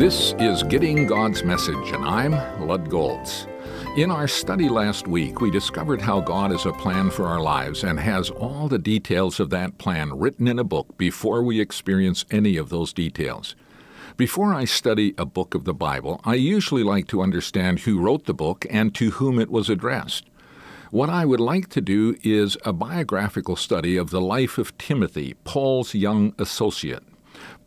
This is Getting God's Message, and I'm Lud Golz. In our study last week, we discovered how God has a plan for our lives and has all the details of that plan written in a book before we experience any of those details. Before I study a book of the Bible, I usually like to understand who wrote the book and to whom it was addressed. What I would like to do is a biographical study of the life of Timothy, Paul's young associate.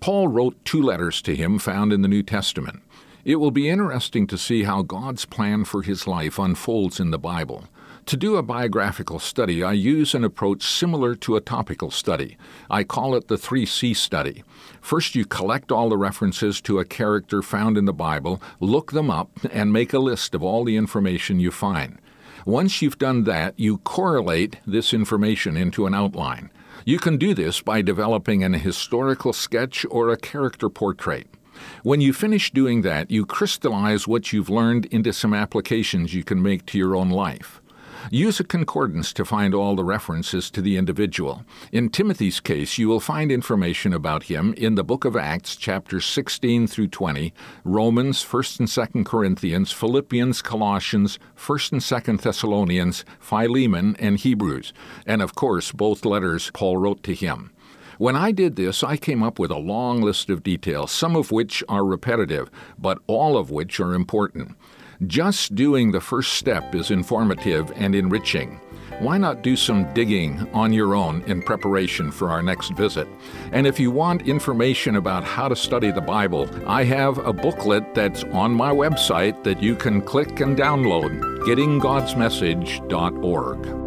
Paul wrote two letters to him found in the New Testament. It will be interesting to see how God's plan for his life unfolds in the Bible. To do a biographical study, I use an approach similar to a topical study. I call it the 3C study. First, you collect all the references to a character found in the Bible, look them up, and make a list of all the information you find. Once you've done that, you correlate this information into an outline. You can do this by developing an historical sketch or a character portrait. When you finish doing that, you crystallize what you've learned into some applications you can make to your own life. Use a concordance to find all the references to the individual. In Timothy's case, you will find information about him in the book of Acts, chapters 16 through 20, Romans, 1st and 2nd Corinthians, Philippians, Colossians, 1st and 2nd Thessalonians, Philemon, and Hebrews, and of course, both letters Paul wrote to him. When I did this, I came up with a long list of details, some of which are repetitive, but all of which are important. Just doing the first step is informative and enriching. Why not do some digging on your own in preparation for our next visit? And if you want information about how to study the Bible, I have a booklet that's on my website that you can click and download gettinggodsmessage.org.